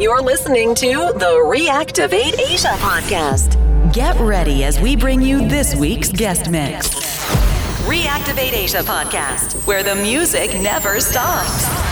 You're listening to the Reactivate Asia podcast. Get ready as we bring you this week's guest mix. Reactivate Asia podcast, where the music never stops.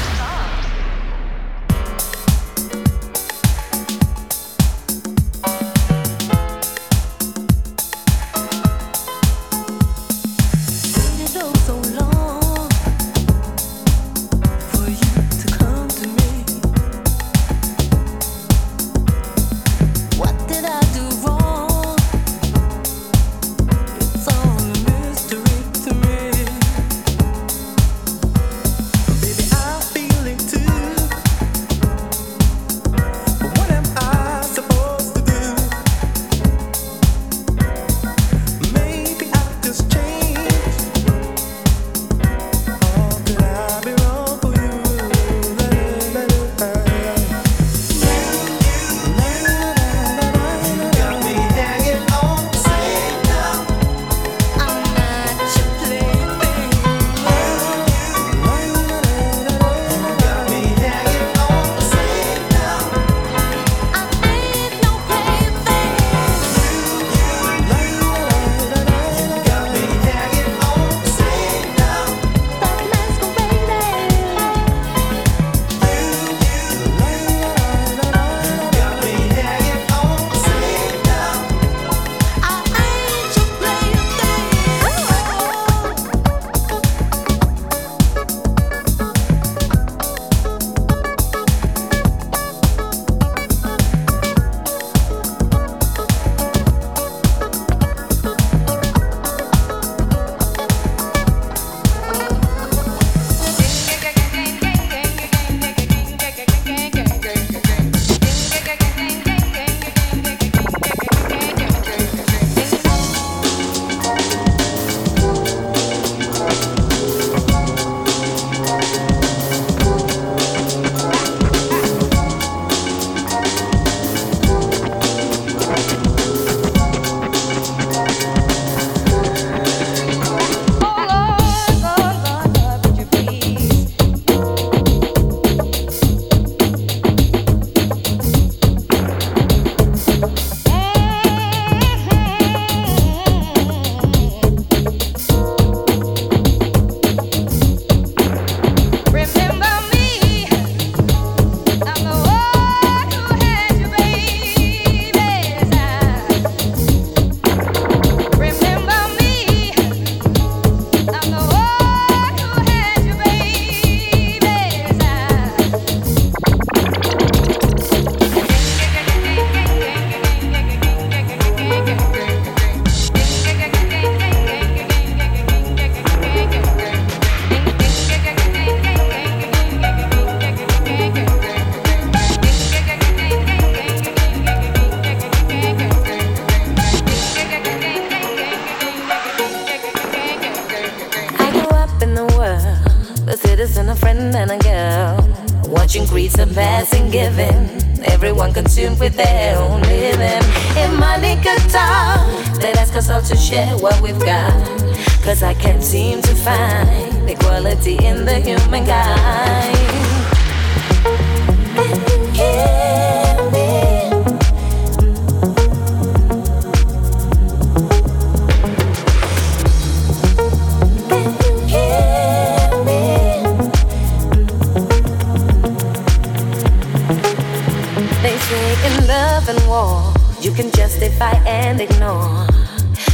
war you can justify and ignore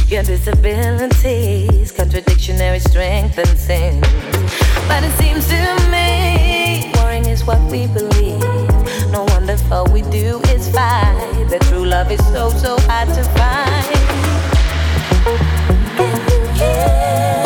your disabilities, contradictionary strength and sin. But it seems to me, warring is what we believe. No wonder all we do is fight. The true love is so, so hard to find. Can you hear?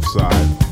For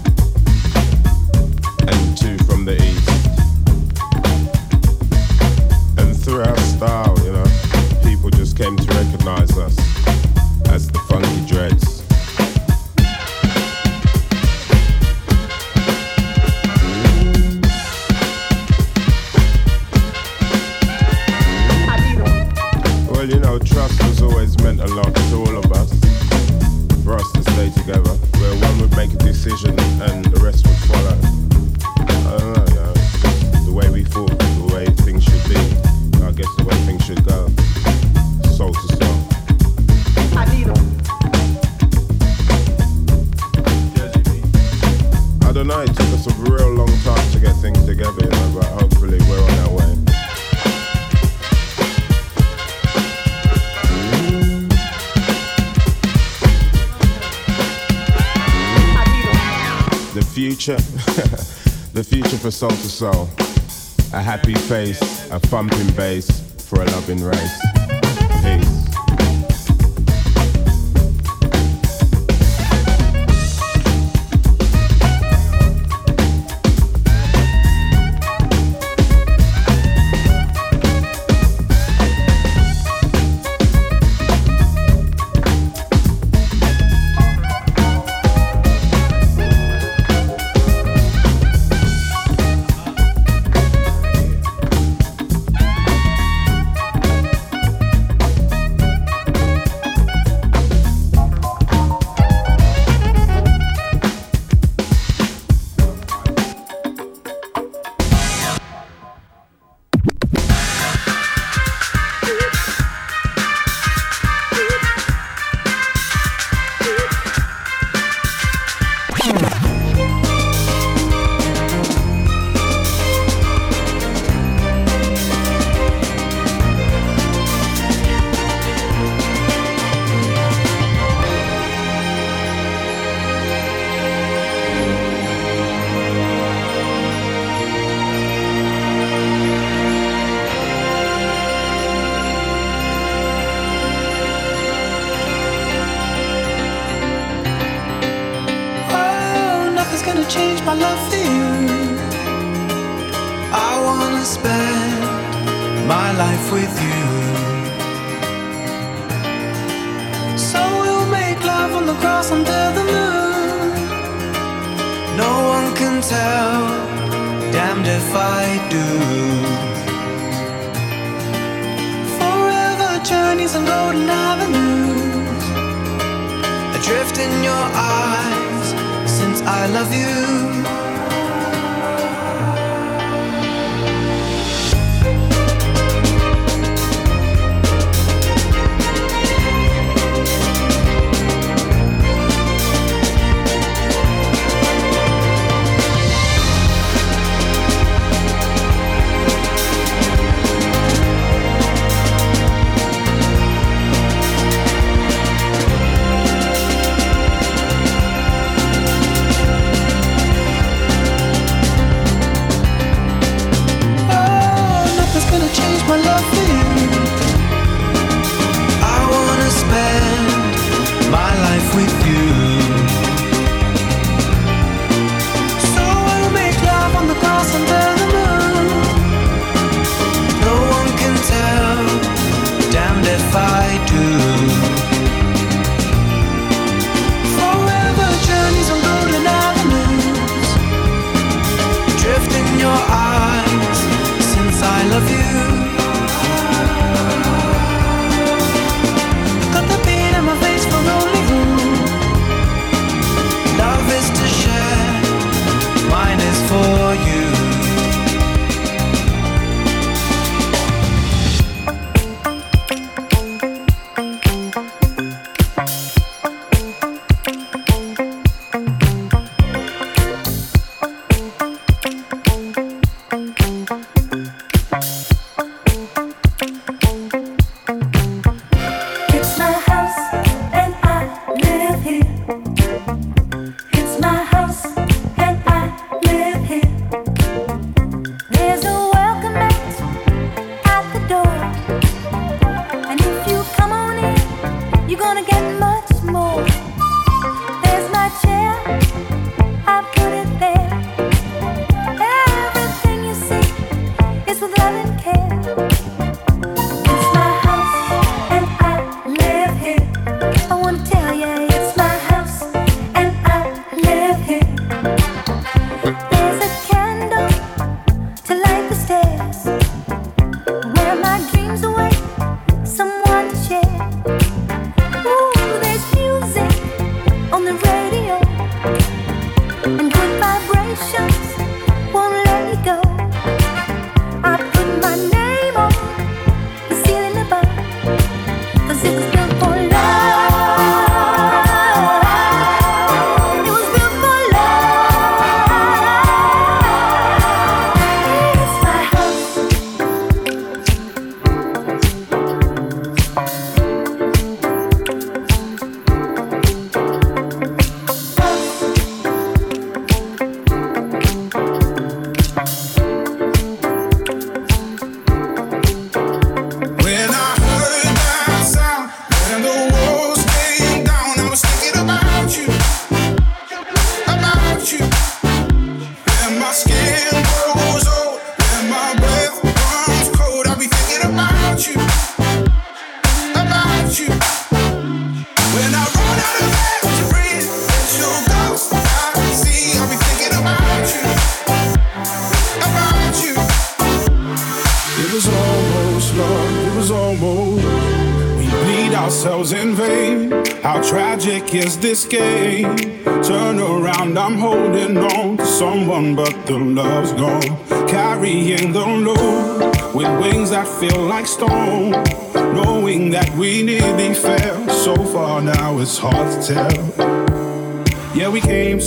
soul to soul. A happy face, a thumping bass for a loving race.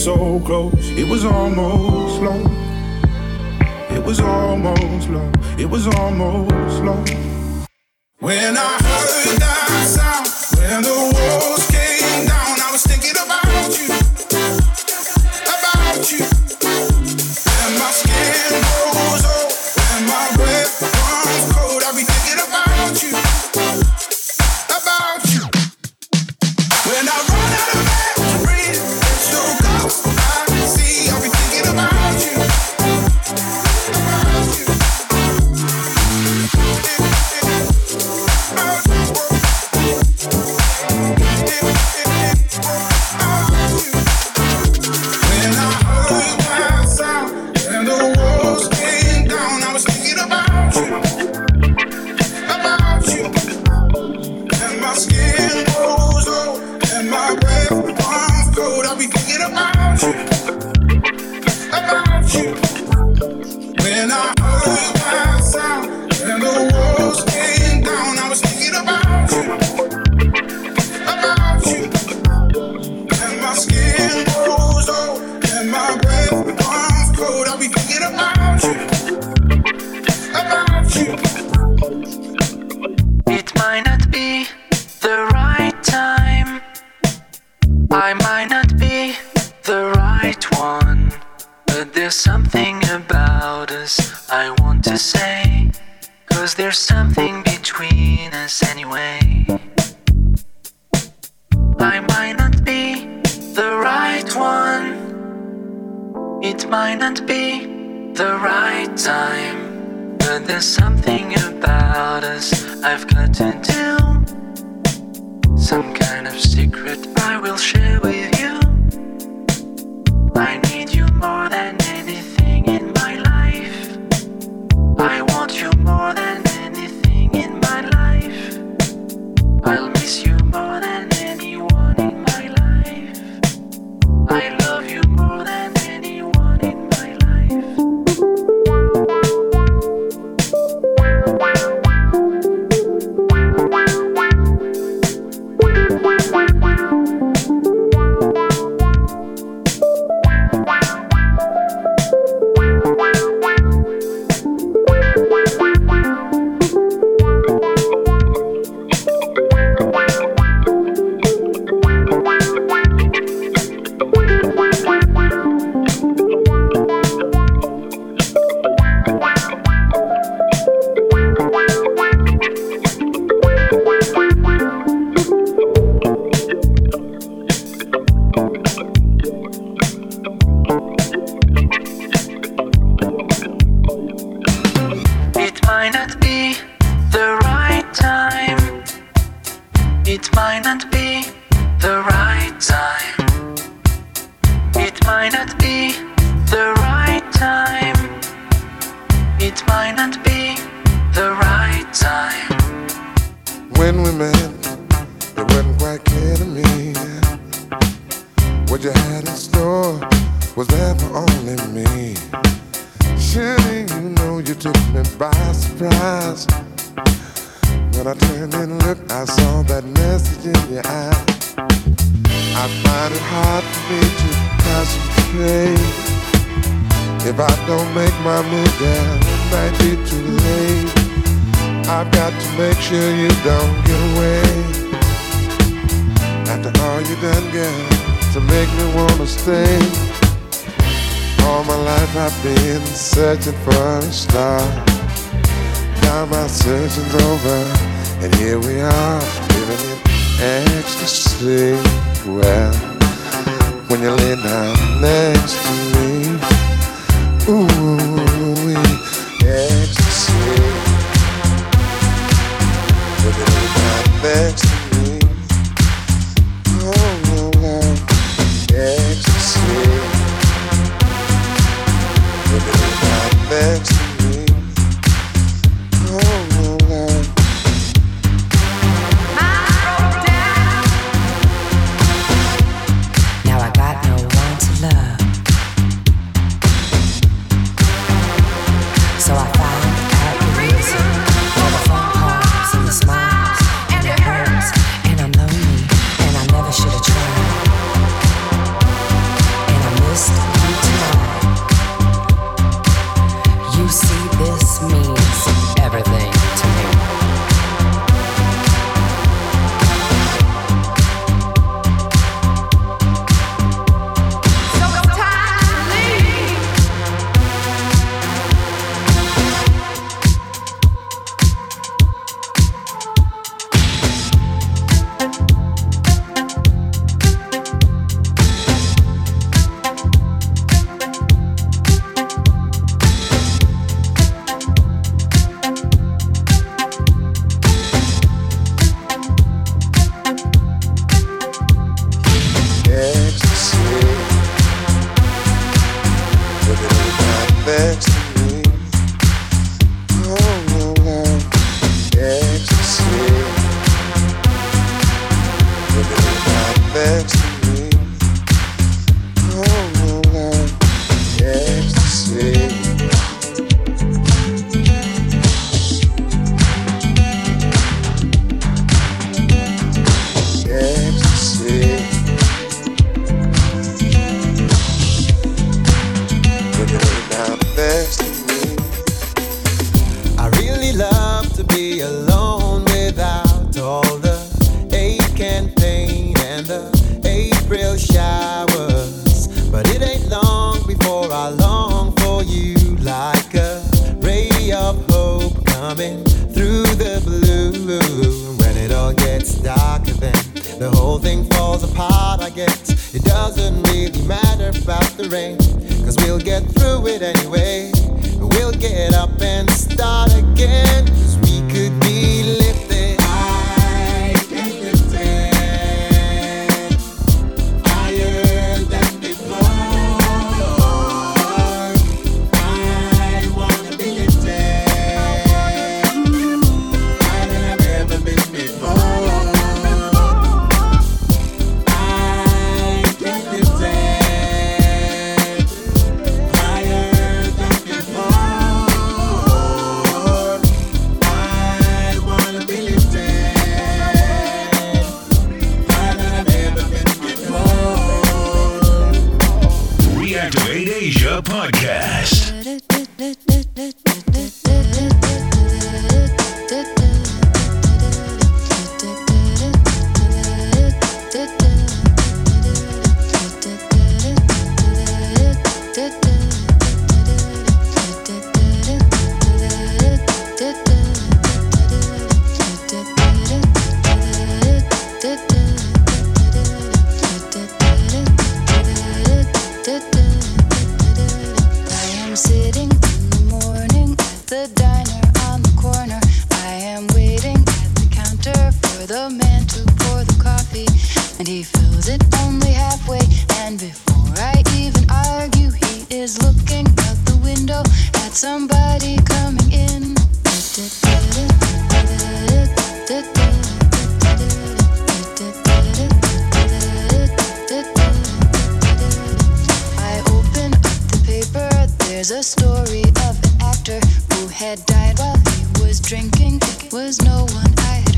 so close. It was almost love. It was almost love. It was almost love. thing falls apart, I guess it doesn't really matter about the rain. Cause we'll get through it anyway. We'll get up and start again. Cause we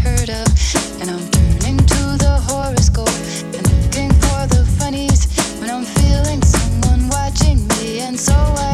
heard of. And I'm turning to the horoscope and looking for the funnies when I'm feeling someone watching me. And so I.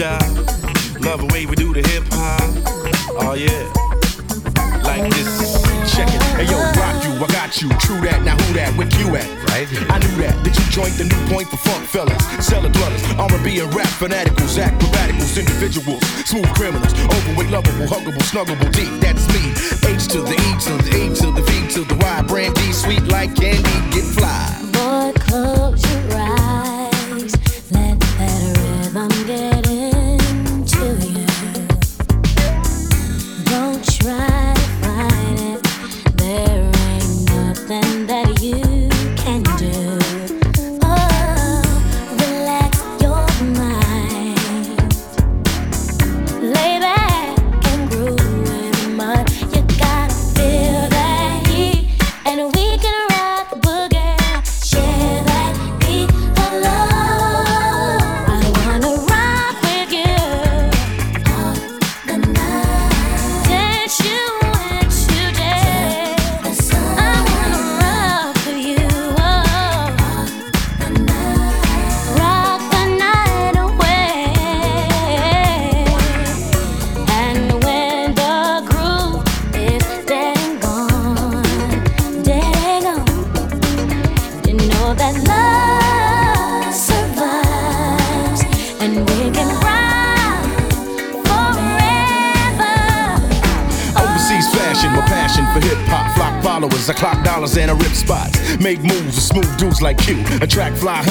and you don't stop. Love the way we do the hip hop. Oh yeah. like this. Check it. Hey yo, rock you, I got you. True that. Now who that? Where you at? Right here. I knew that. Did you join the new point for funk fellas? Cellar dwellers, R&B and rap fanaticals, acrobaticals, individuals, smooth criminals, overweight, lovable, huggable, snuggable, deep. That's me. H to the E to the E to the V to the Y. Brandy, sweet like candy, get fly. Boy, close your eyes.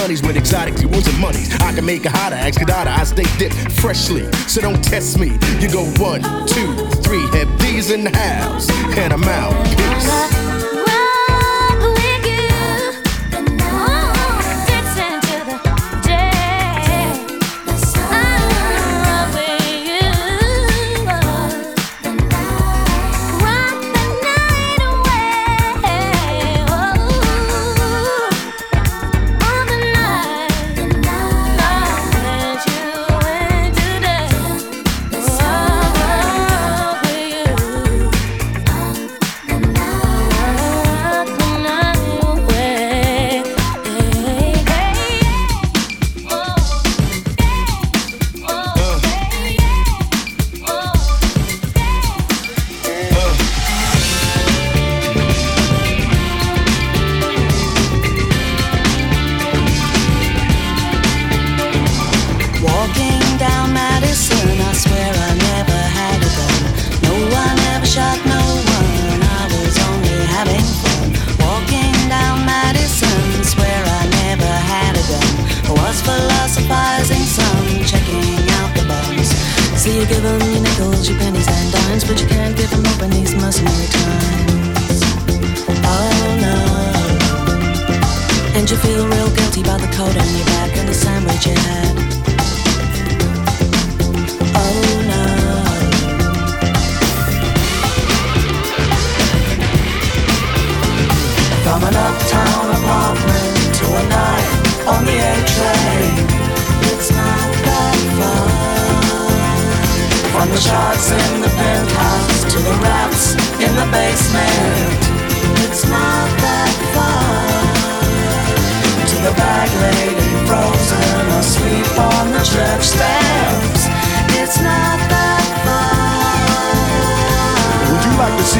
Honeys with exotic jewels and monies. I can make a hotter, ask Kadada. I stay dipped freshly, so don't test me. You go one, two, three, have these in the house, and I'm out. Peace.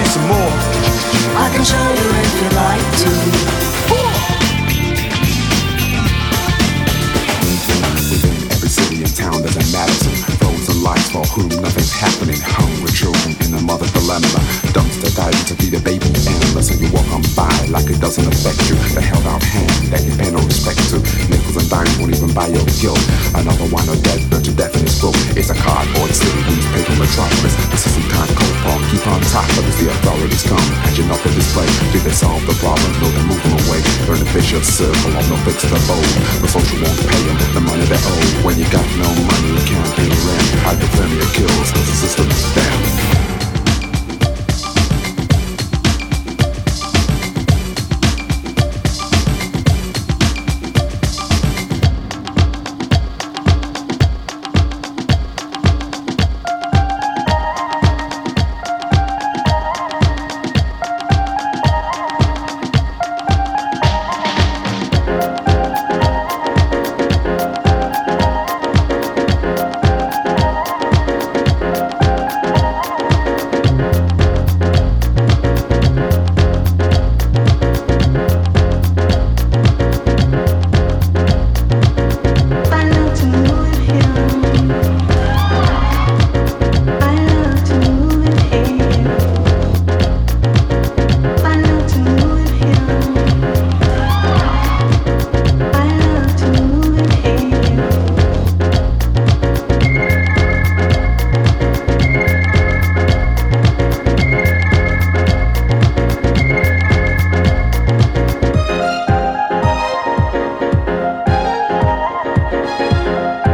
Some more? I can show you if you'd like to. Within every city and town there's a Madison Frozen lights for whom nothing's happening Hungry children in a mother dilemma Dumpster diving to feed a baby on like it doesn't affect you. The held out hand that you pay no respect to. Nickels and dimes won't even buy your guilt. Another wine or dead burnt to death in his throat It's a cardboard city, newspaper metropolis. This is some time cold park, keep on top of as the authorities come. Catching up with this play, did they solve the problem? No, they move them away. Burn the vicious circle of fix the bowl The social won't pay them the money they owe. When you got no money, you can't pay the rent Hypothermia kills, cause the system is down Bye.